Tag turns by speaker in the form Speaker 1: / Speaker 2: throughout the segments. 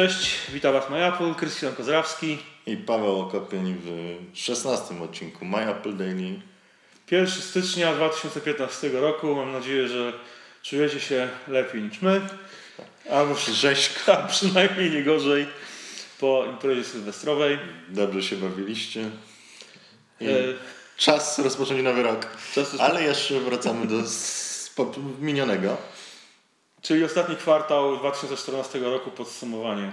Speaker 1: Cześć, witam Was MyApple, Krystian Kozrawski.
Speaker 2: I Paweł Okopień w 16 odcinku My Apple Daily.
Speaker 1: 1 stycznia 2015 roku. Mam nadzieję, że czujecie się lepiej niż my. Albo rzeźka, przynajmniej nie gorzej po imprezie sylwestrowej.
Speaker 2: Dobrze się bawiliście. I
Speaker 1: E,
Speaker 2: czas rozpocząć nowy rok.
Speaker 1: czas
Speaker 2: Ale jeszcze wracamy do minionego.
Speaker 1: Czyli ostatni kwartał 2014 roku, podsumowanie. E,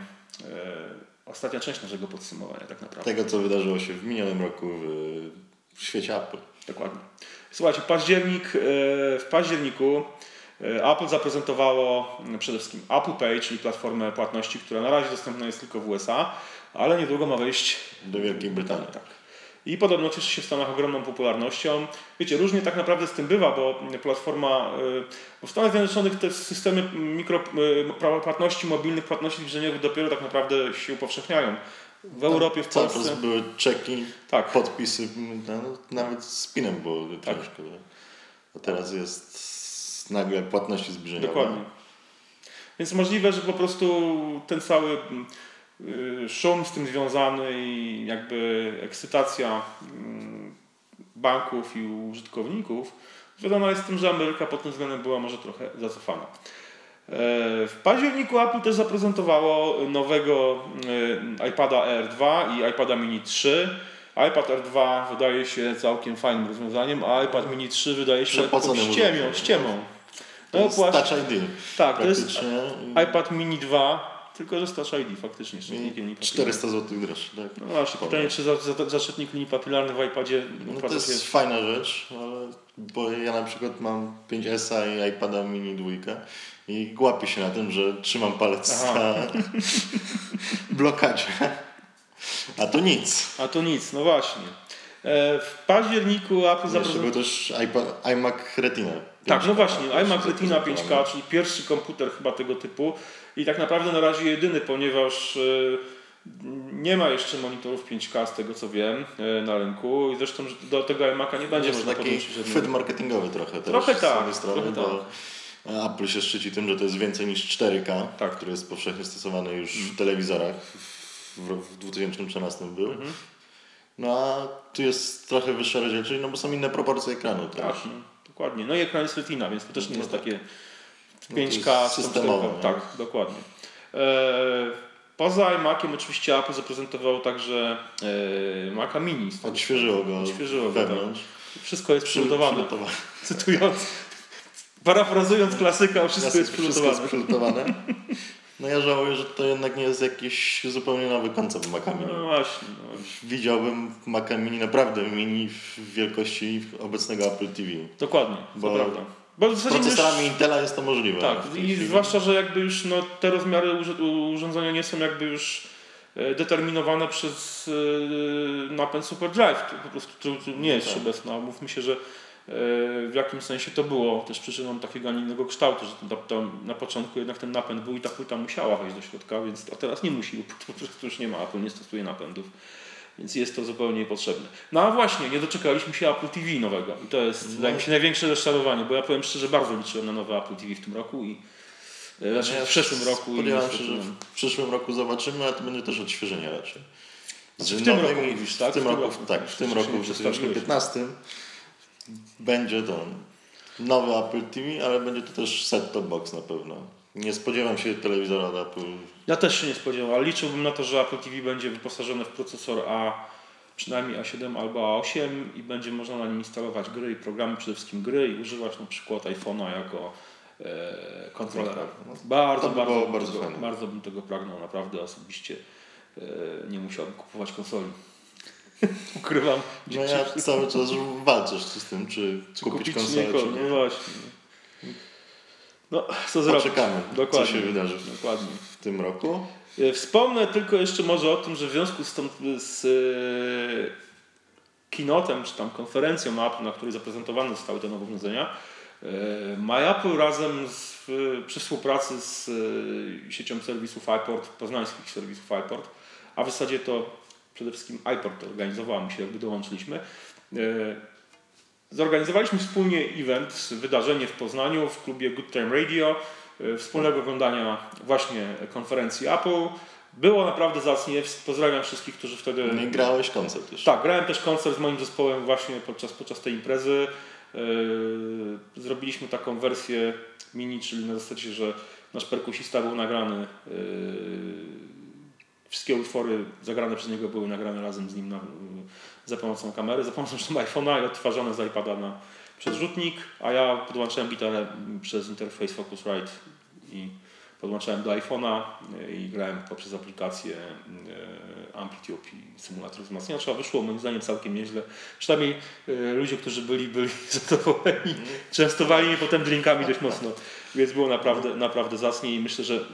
Speaker 1: ostatnia część naszego podsumowania tak naprawdę.
Speaker 2: Tego, co wydarzyło się w minionym roku w, w świecie Apple.
Speaker 1: Dokładnie. Słuchajcie, październik, e, w październiku e, Apple zaprezentowało mm, przede wszystkim Apple Pay, czyli platformę płatności, która na razie dostępna jest tylko w USA, ale niedługo ma wejść
Speaker 2: Do Wielkiej Brytanii.
Speaker 1: tak. I podobno cieszy się w Stanach ogromną popularnością. Wiecie, różnie tak naprawdę z tym bywa, bo platforma, y, bo w Stanach Zjednoczonych te systemy mikro, y, płatności, mobilnych płatności zbliżeniowych dopiero tak naprawdę się upowszechniają. W Europie, w
Speaker 2: Cały
Speaker 1: Polsce.
Speaker 2: czas były czeki,
Speaker 1: Tak.
Speaker 2: podpisy, no, nawet z pinem było
Speaker 1: Tak.
Speaker 2: ciężko. A teraz jest nagle płatności zbliżeniowe.
Speaker 1: Dokładnie. Więc możliwe, że po prostu ten cały y, szum z tym związany i jakby ekscytacja mm, banków i użytkowników związana jest z tym, że Ameryka pod tym względem była może trochę zacofana. E, W październiku Apple też zaprezentowało nowego y, iPada Air 2 i iPada Mini 3. iPad Air 2 wydaje się całkiem fajnym rozwiązaniem, a iPad Mini 3 wydaje się ściemią, ściemą.
Speaker 2: To jest
Speaker 1: właśnie-
Speaker 2: Touch ID.
Speaker 1: tak, to jest iPad Mini 2, tylko że z Touch ID faktycznie, z linii
Speaker 2: I
Speaker 1: papilarnej.
Speaker 2: 400 zł droższy. Tak?
Speaker 1: No właśnie, pytanie, czy za, za, za czytnik linii papilarnych w iPadzie
Speaker 2: No to jest
Speaker 1: się...
Speaker 2: fajna rzecz, ale, bo ja na przykład mam 5S i iPada mini dwójkę i łapię się na tym, że trzymam palec
Speaker 1: Aha.
Speaker 2: na blokadzie. A to nic.
Speaker 1: A to nic, no właśnie. E, W październiku Apple zaprezentował...
Speaker 2: był też iMac Retina.
Speaker 1: Tak,
Speaker 2: 5K,
Speaker 1: no właśnie, iMac Retina
Speaker 2: zaprezentowany.
Speaker 1: 5K, czyli pierwszy komputer chyba tego typu i tak naprawdę na razie jedyny, ponieważ e, nie ma jeszcze monitorów 5K z tego co wiem e, na rynku i zresztą do tego iMac'a nie będzie
Speaker 2: jest
Speaker 1: można
Speaker 2: taki
Speaker 1: podłączyć
Speaker 2: chwyt
Speaker 1: żadnego...
Speaker 2: marketingowy trochę.
Speaker 1: Trochę
Speaker 2: też z
Speaker 1: tak,
Speaker 2: strony,
Speaker 1: trochę
Speaker 2: bo Apple się szczyci tym, że to jest więcej niż 4K,
Speaker 1: Tak.
Speaker 2: który jest powszechnie stosowany już w telewizorach. W, w 2013 był.
Speaker 1: Mhm.
Speaker 2: No a tu jest trochę wyższa rozdzielczość, no bo są inne proporcje ekranu.
Speaker 1: Tak, no, dokładnie. No i ekran jest Retina, więc to też nie
Speaker 2: No
Speaker 1: jest
Speaker 2: tak.
Speaker 1: takie
Speaker 2: No to jest
Speaker 1: 5K,
Speaker 2: systemowe,
Speaker 1: 104K.
Speaker 2: nie?
Speaker 1: Tak, dokładnie. E, poza iMaciem oczywiście Apple zaprezentowało także e, Maca Mini.
Speaker 2: Odświeżyło go
Speaker 1: Odświeżyło go,
Speaker 2: wewnątrz.
Speaker 1: Wszystko jest
Speaker 2: Przy-
Speaker 1: przylutowane. Cytując, parafrazując klasyka, wszystko jest
Speaker 2: Wszystko jest przylutowane. No ja żałuję, że to jednak nie jest jakiś zupełnie nowy koncept Maca Mini.
Speaker 1: No właśnie. No.
Speaker 2: Widziałbym Maca Mini naprawdę mini w wielkości obecnego Apple TV.
Speaker 1: Dokładnie,
Speaker 2: Bo
Speaker 1: to prawda. Bo w
Speaker 2: Z
Speaker 1: zasadzie już,
Speaker 2: procesorami Intela jest to możliwe.
Speaker 1: tak, i
Speaker 2: chwili.
Speaker 1: zwłaszcza, że jakby już no, te rozmiary urządzenia nie są jakby już e, determinowane przez e, napęd SuperDrive. To po prostu to, nie jest
Speaker 2: Tak.
Speaker 1: obecna. Mówmy się, że e, w jakimś sensie to było też przyczyną takiego, a nie innego kształtu, że na początku jednak ten napęd był i ta płyta musiała wejść do środka, więc a teraz nie musi, bo po prostu już nie ma, Apple nie stosuje napędów. Więc jest to zupełnie niepotrzebne. No a właśnie, nie doczekaliśmy się Apple TV nowego. I to jest,
Speaker 2: No.
Speaker 1: wydaje mi się, największe rozczarowanie, bo ja powiem szczerze, bardzo liczyłem na nowe Apple TV w tym roku i e, znaczy
Speaker 2: Ja
Speaker 1: w przyszłym roku. i
Speaker 2: Spodziewam się, że w przyszłym roku zobaczymy, ale to będzie też odświeżenie raczej.
Speaker 1: Znaczy
Speaker 2: Z
Speaker 1: w tym roku mówisz, tak?
Speaker 2: W tym roku, tak, w tym roku, w
Speaker 1: przedstawiłeś.
Speaker 2: 2015 będzie to nowy Apple TV, ale będzie to też set-top box na pewno. Nie spodziewam się telewizora od Apple.
Speaker 1: Ja też się nie spodziewałem, ale liczyłbym na to, że Apple TV będzie wyposażone w procesor A, przynajmniej A7 albo A8 i będzie można na nim instalować gry i programy, przede wszystkim gry i używać na przykład iPhone'a jako e, kontrolera.
Speaker 2: No,
Speaker 1: Bardzo,
Speaker 2: to by
Speaker 1: bardzo, bym
Speaker 2: bardzo
Speaker 1: tego,
Speaker 2: fajne.
Speaker 1: bardzo bym tego pragnął, naprawdę osobiście e, nie musiałbym kupować konsoli. Ukrywam.
Speaker 2: No ja cały czas walczę z tym, czy,
Speaker 1: Czy
Speaker 2: kupić,
Speaker 1: czy
Speaker 2: konsolę,
Speaker 1: nie,
Speaker 2: czy
Speaker 1: No
Speaker 2: nie.
Speaker 1: właśnie. No, co zrobić?
Speaker 2: Poczekamy,
Speaker 1: Dokładnie.
Speaker 2: co się wydarzy
Speaker 1: Dokładnie.
Speaker 2: w tym roku.
Speaker 1: E, Wspomnę tylko jeszcze może o tym, że w związku z, tą, z e, keynotem, czy tam konferencją Apple, na której zaprezentowane zostały te nowe urządzenia, e, MyApple razem z, przy współpracy z siecią serwisów iPort, poznańskich serwisów iPort, a w zasadzie to przede wszystkim iPort organizował, my się jakby dołączyliśmy, e, Zorganizowaliśmy wspólnie event, wydarzenie w Poznaniu w klubie Good Time Radio, e, wspólnego oglądania właśnie konferencji Apple. Było naprawdę zacnie. Pozdrawiam wszystkich, którzy wtedy.
Speaker 2: Nie grałeś koncert też.
Speaker 1: Tak, grałem też koncert z moim zespołem właśnie podczas, podczas tej imprezy. Yy, zrobiliśmy taką wersję mini, czyli na zasadzie, że nasz perkusista był nagrany. Wszystkie utwory zagrane przez niego były nagrane razem z nim na, za pomocą kamery, za pomocą iPhone'a i odtwarzane z iPada na, przez rzutnik, a ja podłączałem gitarę przez interfejs Focusrite i podłączałem do iPhone'a i grałem poprzez aplikację e, Amplitude i symulator wzmacniacza. Wyszło moim zdaniem całkiem nieźle. Przynajmniej e, ludzie, którzy byli, byli zadowoleni. Częstowali mnie potem drinkami dość mocno, więc było naprawdę, naprawdę zacnie i myślę, że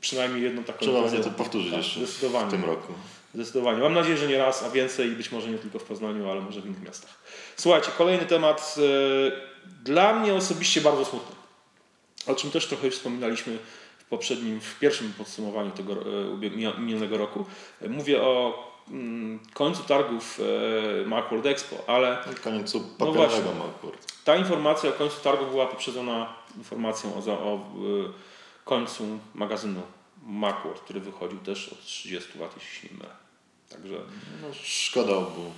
Speaker 1: przynajmniej jedną taką
Speaker 2: Trzeba będzie to powtórzyć
Speaker 1: tak,
Speaker 2: jeszcze
Speaker 1: zdecydowanie.
Speaker 2: w tym roku.
Speaker 1: Zdecydowanie. Mam nadzieję, że nie raz, a więcej i być może nie tylko w Poznaniu, ale może w innych miastach. Słuchajcie, kolejny temat e, dla mnie osobiście bardzo smutny. O czym też trochę wspominaliśmy w poprzednim, w pierwszym podsumowaniu tego e, minionego roku. E, mówię o mm, końcu targów Macworld Expo, ale...
Speaker 2: Końcu papierowego no Macworld.
Speaker 1: Ta informacja o końcu targów była poprzedzona informacją o, o końcu magazynu Macworld, który wychodził też od 30 lat, jeśli nie mylę. Także...
Speaker 2: No, szkoda obu.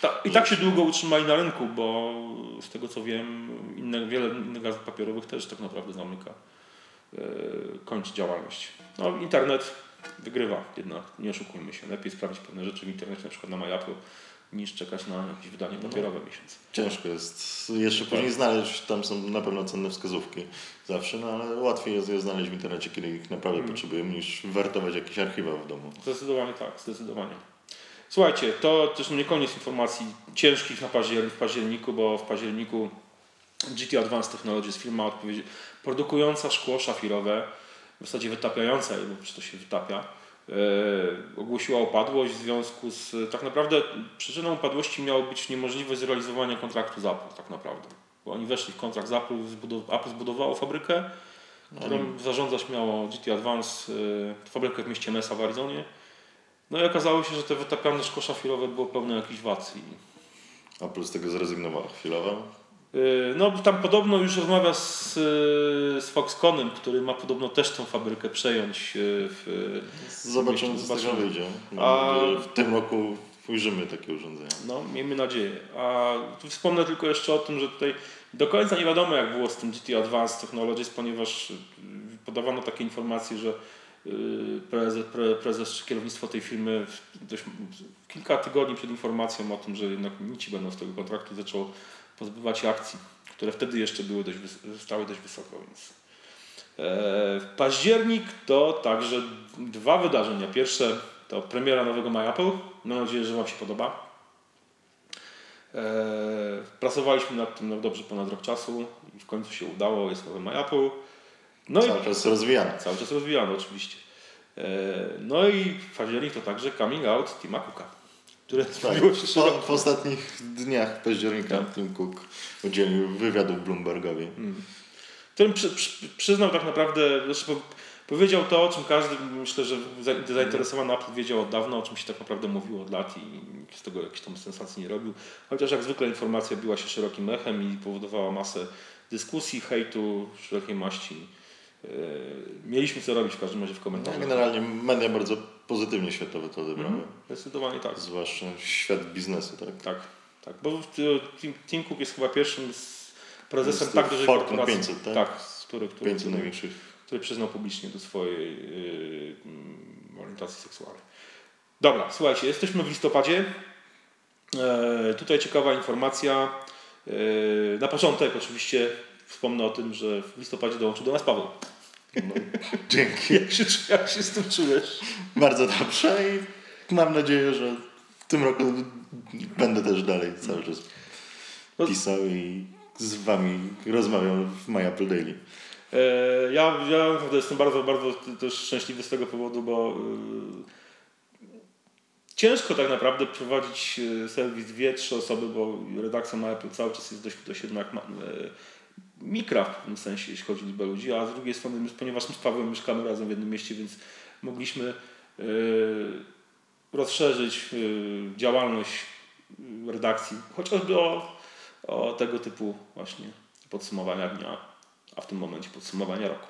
Speaker 1: Ta, I tak się długo utrzymali na rynku, bo z tego co wiem, inne, wiele innych gazet papierowych też tak naprawdę zamyka, yy, kończy działalność. No, internet wygrywa jednak, nie oszukujmy się. Lepiej sprawdzić pewne rzeczy w internecie, na przykład na MyApple, niż czekać na jakieś wydanie no. papierowe no, miesiąc.
Speaker 2: Ciężko jest jeszcze później znaleźć, tam są na pewno cenne wskazówki zawsze, no ale łatwiej jest je znaleźć w internecie, kiedy ich naprawdę hmm. potrzebujemy, niż wertować jakieś archiwa w domu.
Speaker 1: Zdecydowanie tak, zdecydowanie. Słuchajcie, to też nie koniec informacji ciężkich na październik, w październiku, bo w październiku GT Advanced Technologies, firma produkująca szkło szafirowe, w zasadzie wytapiająca, bo to się wytapia, ogłosiła upadłość w związku z tak naprawdę przyczyną upadłości miało być niemożliwość zrealizowania kontraktu z Apple tak naprawdę. Bo oni weszli w kontrakt z Apple, Apple zbudowało fabrykę, którą no. zarządzać miało GT Advance, e, fabrykę w mieście Mesa w Arizonie. No i okazało się, że te wytapiane szkło szafirowe było pełne jakichś wad. I...
Speaker 2: Apple z tego zrezygnował chwilowo?
Speaker 1: Y, no tam podobno już rozmawia z, y, z Foxconnem, który ma podobno też tą fabrykę przejąć. Y, w,
Speaker 2: Zobaczymy co z tego wyjdzie. A w tym roku ujrzymy takie urządzenia.
Speaker 1: No, miejmy nadzieję. A wspomnę tylko jeszcze o tym, że tutaj do końca nie wiadomo jak było z tym GT Advanced Technologies, ponieważ podawano takie informacje, że prezes, prezes czy kierownictwo tej firmy dość, kilka tygodni przed informacją o tym, że jednak nici będą z tego kontraktu zaczęło pozbywać akcji, które wtedy jeszcze były dość, stały dość wysoko. Więc. E, październik to także dwa wydarzenia. Pierwsze to premiera nowego MyApple. Mam nadzieję, że Wam się podoba. E, pracowaliśmy nad tym no, dobrze ponad rok czasu i w końcu się udało. Jest nowy MyApple.
Speaker 2: No cały i, czas rozwijany.
Speaker 1: Cały czas rozwijany oczywiście. E, no i październik to także coming out Tima Cooka które
Speaker 2: tak, w ostatnich dniach października tak. Tim Cook udzielił wywiadu Bloombergowi. Hmm.
Speaker 1: Którym przy, przy, przyznał tak naprawdę, znaczy powiedział to, o czym każdy, myślę, że zainteresowany Apple wiedział od dawna, o czym się tak naprawdę mówiło od lat i z tego jakiejś tam sensacji nie robił. Chociaż jak zwykle informacja biła się szerokim echem i powodowała masę dyskusji, hejtu, szerokiej maści. E, mieliśmy co robić w każdym razie w komentarzach.
Speaker 2: No, generalnie media bardzo pozytywnie światowe to odebrały. Mm,
Speaker 1: zdecydowanie tak.
Speaker 2: Zwłaszcza świat biznesu, tak?
Speaker 1: Tak, tak. Bo Tim Cook jest chyba pierwszym z prezesem
Speaker 2: tak dużej
Speaker 1: Fortune
Speaker 2: 500, tak?
Speaker 1: Tak, który, który,
Speaker 2: 500 największych.
Speaker 1: który przyznał publicznie do swojej yy, orientacji seksualnej. Dobra, słuchajcie, jesteśmy w listopadzie. E, tutaj ciekawa informacja. E, na początek oczywiście wspomnę o tym, że w listopadzie dołączył do nas Paweł.
Speaker 2: No, dzięki.
Speaker 1: Jak się, jak się z tym czujesz?
Speaker 2: Bardzo dobrze i mam nadzieję, że w tym roku będę też dalej cały czas no, pisał i z Wami rozmawiał w My Apple Daily.
Speaker 1: E, ja, ja naprawdę jestem bardzo, bardzo też szczęśliwy z tego powodu, bo e, ciężko tak naprawdę prowadzić e, serwis dwie, trzy osoby, bo redakcja My Apple cały czas jest dość, dość jednak mikra w pewnym sensie, jeśli chodzi o liczbę ludzi, a z drugiej strony, ponieważ my z Pawłem mieszkamy razem w jednym mieście, więc mogliśmy yy, rozszerzyć yy, działalność redakcji, chociażby o, o tego typu właśnie podsumowania dnia, a w tym momencie podsumowania roku.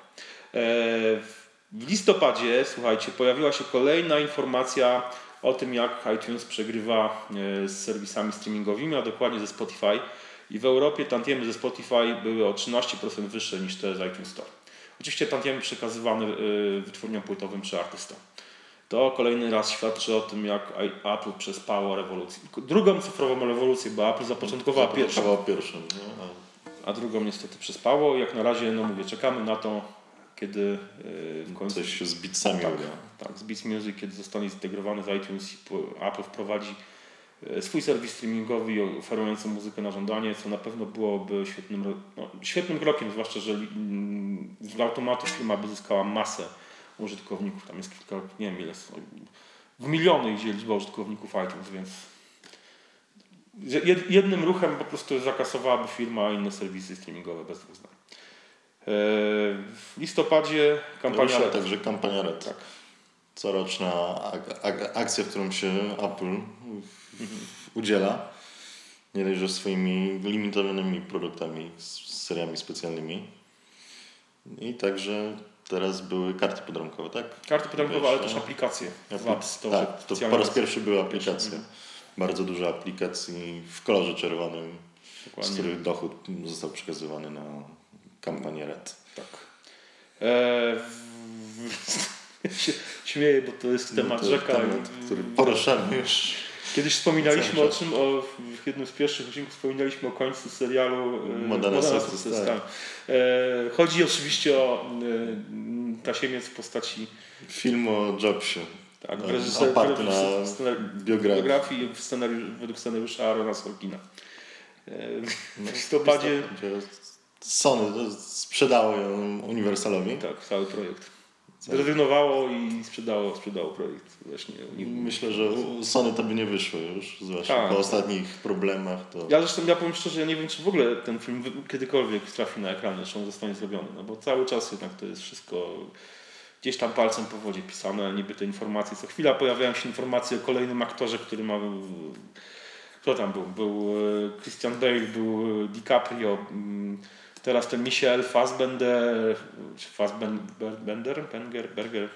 Speaker 1: E, W listopadzie, słuchajcie, pojawiła się kolejna informacja o tym, jak iTunes przegrywa e, z serwisami streamingowymi, a dokładnie ze Spotify. I w Europie tantiemy ze Spotify były o 13% wyższe niż te z iTunes Store. Oczywiście tantiemy przekazywane e, wytwórniom płytowym czy artystom. To kolejny raz świadczy o tym, jak Apple przespało rewolucję. Drugą cyfrową rewolucję, bo Apple zapoczątkowała pierwszą.
Speaker 2: pierwszą
Speaker 1: a drugą niestety przespało. Jak na razie, no mówię, czekamy na to, kiedy
Speaker 2: yy, w końcu... Coś się z Beatsami
Speaker 1: tak, tak, z Beats Music, kiedy zostanie zintegrowany z iTunes i Apple wprowadzi swój serwis streamingowy oferujący muzykę na żądanie, co na pewno byłoby świetnym, no, świetnym krokiem, zwłaszcza, że mm, z automatu firma by zyskała masę użytkowników. Tam jest kilka, nie wiem ile, w miliony idzie liczba użytkowników iTunes, więc jednym ruchem po prostu zakasowałaby firma inne serwisy streamingowe bez dwóch zdań. E, w listopadzie kampania
Speaker 2: Red. Także kampania Red. Tak. Coroczna akcja, w którą się Apple udziela. Nie dość, że swoimi limitowanymi produktami, seriami specjalnymi. I także teraz były karty podrękowe, tak?
Speaker 1: Karty podrękowe, ale też aplikacje.
Speaker 2: Tak, to po raz pierwszy były aplikacje. Mhm bardzo dużo aplikacji w kolorze czerwonym, Dokładnie. z których dochód został przekazywany na kampanię RED.
Speaker 1: Tak. Eee, się śmieję, bo to jest temat no to rzeka. Temat,
Speaker 2: który poruszamy już.
Speaker 1: Kiedyś wspominaliśmy o czym, o, w jednym z pierwszych odcinków wspominaliśmy o końcu serialu
Speaker 2: e, Modern Sukces. Tak.
Speaker 1: E, chodzi oczywiście o e, tasiemiec w postaci
Speaker 2: filmu o Jobsie.
Speaker 1: Tak, no, reżyser,
Speaker 2: oparty na biografii.
Speaker 1: biografii scenariusz, według scenariusza Arona Sorkina. E, w listopadzie...
Speaker 2: Sony sprzedało ją Universalowi.
Speaker 1: Tak, cały projekt. Zrezygnowało i sprzedało, sprzedało projekt właśnie.
Speaker 2: Myślę, że Sony to by nie wyszło już, zwłaszcza tak. po ostatnich problemach. To...
Speaker 1: Ja zresztą ja powiem szczerze, ja nie wiem, czy w ogóle ten film kiedykolwiek trafi na ekranie, czy on zostanie zrobiony, no bo cały czas jednak to jest wszystko gdzieś tam palcem po wodzie pisane, niby te informacje. Co chwila pojawiają się informacje o kolejnym aktorze, który ma... Kto tam był? Był e, Christian Bale, był e, DiCaprio, mm, teraz ten Michel Fassbender, czy Fassbender, Benger, Berger,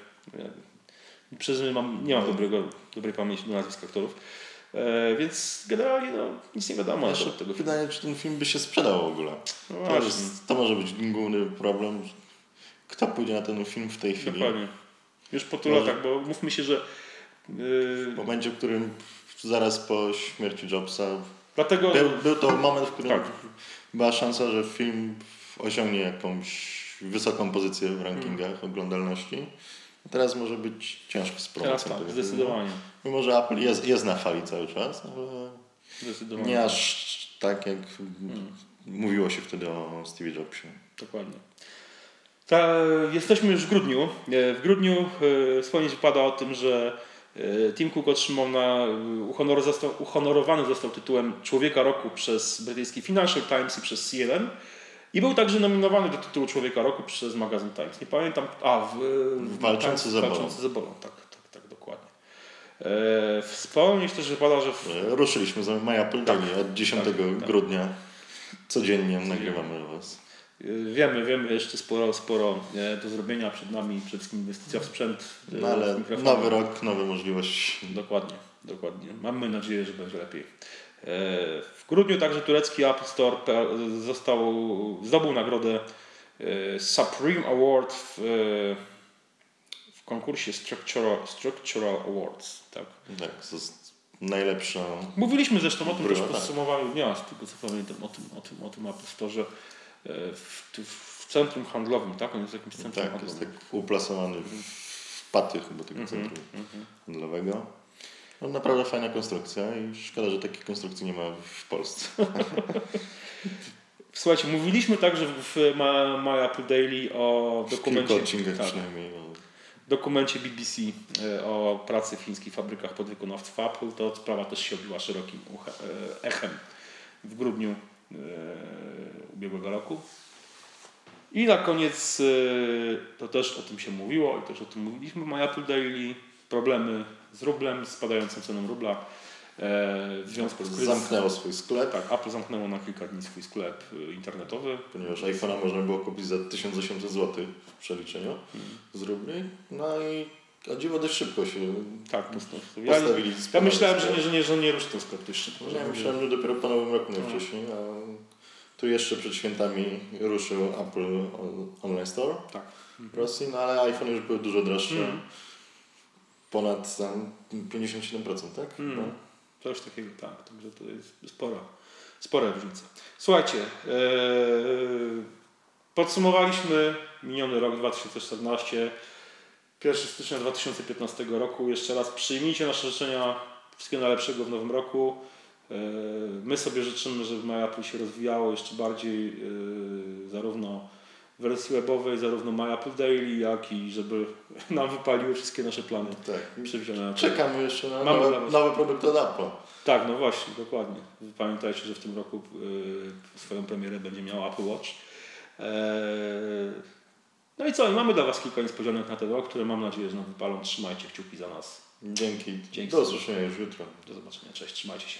Speaker 1: Przyznam, mam, nie mam dobrego, dobrej pamięci do nazwisk aktorów. E, więc generalnie no, nic nie wiadomo
Speaker 2: ja tego. Pytanie, czy ten film by się sprzedał w ogóle. No to, jest, to może być główny problem, kto pójdzie na ten film w tej chwili?
Speaker 1: Dokładnie. Już po tylu latach, bo mówmy się, że...
Speaker 2: Yy... W momencie, w którym zaraz po śmierci Jobsa Dlatego... był, był to moment, w którym tak. była szansa, że film osiągnie jakąś wysoką pozycję w rankingach hmm. oglądalności. Teraz może być ciężko z promocją.
Speaker 1: Tak, zdecydowanie.
Speaker 2: Mimo, że Apple jest, jest na fali cały czas, ale nie aż tak, jak hmm. mówiło się wtedy o Steve Jobsie.
Speaker 1: Dokładnie. Ta, jesteśmy już w grudniu. E, w grudniu e, wspomnieć wypada o tym, że e, Tim Cook otrzymał na, uhonor, został, uhonorowany został tytułem Człowieka Roku przez brytyjski Financial Times i przez CNN. I był także nominowany do tytułu Człowieka Roku przez magazyn Times. Nie pamiętam. A, w,
Speaker 2: w Walczący ebolą.
Speaker 1: Walczący z ebolą, tak, tak, tak, dokładnie. E, wspomnieć też wypada, że... W...
Speaker 2: Ruszyliśmy z My Apple tak, od 10 tak, tak, grudnia. Codziennie nagrywamy Was.
Speaker 1: Wiemy, wiemy jeszcze sporo, sporo do zrobienia przed nami, przede wszystkim inwestycja w sprzęt.
Speaker 2: No ale nowy rok, nowe możliwości.
Speaker 1: Dokładnie, dokładnie. Mamy nadzieję, że będzie lepiej. E, w grudniu także turecki Apple Store został, zdobył nagrodę e, Supreme Award w, e, w konkursie Structural, Structural Awards. Tak,
Speaker 2: tak to jest najlepsza.
Speaker 1: Mówiliśmy zresztą o tym też w tak. podsumowaniu dnia, tylko co pamiętam o tym, o tym, o tym Apple Store w, w centrum handlowym, tak? On jest jakimś centrum
Speaker 2: tak, handlowym. jest tak uplasowany w patio chyba tego -hmm, centrum -hmm. handlowego. No, naprawdę fajna konstrukcja i szkoda, że takiej konstrukcji nie ma w Polsce.
Speaker 1: Słuchajcie, mówiliśmy także w My Apple Daily o dokumencie...
Speaker 2: Tak, przynajmniej. No.
Speaker 1: dokumencie BBC e, o pracy w chińskich fabrykach podwykonawców Apple. To sprawa też się obiła szerokim e, echem w grudniu E, ubiegłego roku. I na koniec e, to też o tym się mówiło i też o tym mówiliśmy w My Apple Daily. Problemy z rublem, spadającą ceną rubla. w związku z
Speaker 2: kryzysem. Zamknęło swój sklep.
Speaker 1: Tak, Apple zamknęło na kilka dni swój sklep internetowy.
Speaker 2: Ponieważ iPhone'a można było kupić za 1800 zł w przeliczeniu hmm. z rubli. No i a dziwo dość szybko się
Speaker 1: tak, postawili. Ja, ja myślałem, że nie, że nie, że nie ruszy ten sklep dość szybko.
Speaker 2: Ja myślałem, że dopiero po nowym roku najwcześniej. No. A tu jeszcze przed świętami ruszył Apple Online Store tak. w Rosji, no ale iPhone już był dużo droższy. Mm. Ponad tam 57%, tak? Mm. No.
Speaker 1: Coś takiego, tak. Także to jest spora, spora różnica. Słuchajcie, ee, podsumowaliśmy miniony rok 2014. 1 stycznia 2015 roku. Jeszcze raz przyjmijcie nasze życzenia. Wszystkiego najlepszego w nowym roku. E, my sobie życzymy, żeby MyApple się rozwijało jeszcze bardziej e, zarówno w wersji webowej, zarówno MyApple Daily, jak i żeby nam wypaliły wszystkie nasze plany
Speaker 2: tak. przewidziane. Czekamy jeszcze na Mamy nowe, nowy produkt od Apple.
Speaker 1: Tak, no właśnie, dokładnie. Pamiętajcie, że w tym roku e, swoją premierę będzie miał Apple Watch. No i co, mamy dla Was kilka niespodzianek na ten rok, które mam nadzieję, że nam wypalą. Trzymajcie kciuki za nas.
Speaker 2: Dzięki. Dzięki. Do usłyszenia już jutro.
Speaker 1: Do zobaczenia. Cześć, trzymajcie się.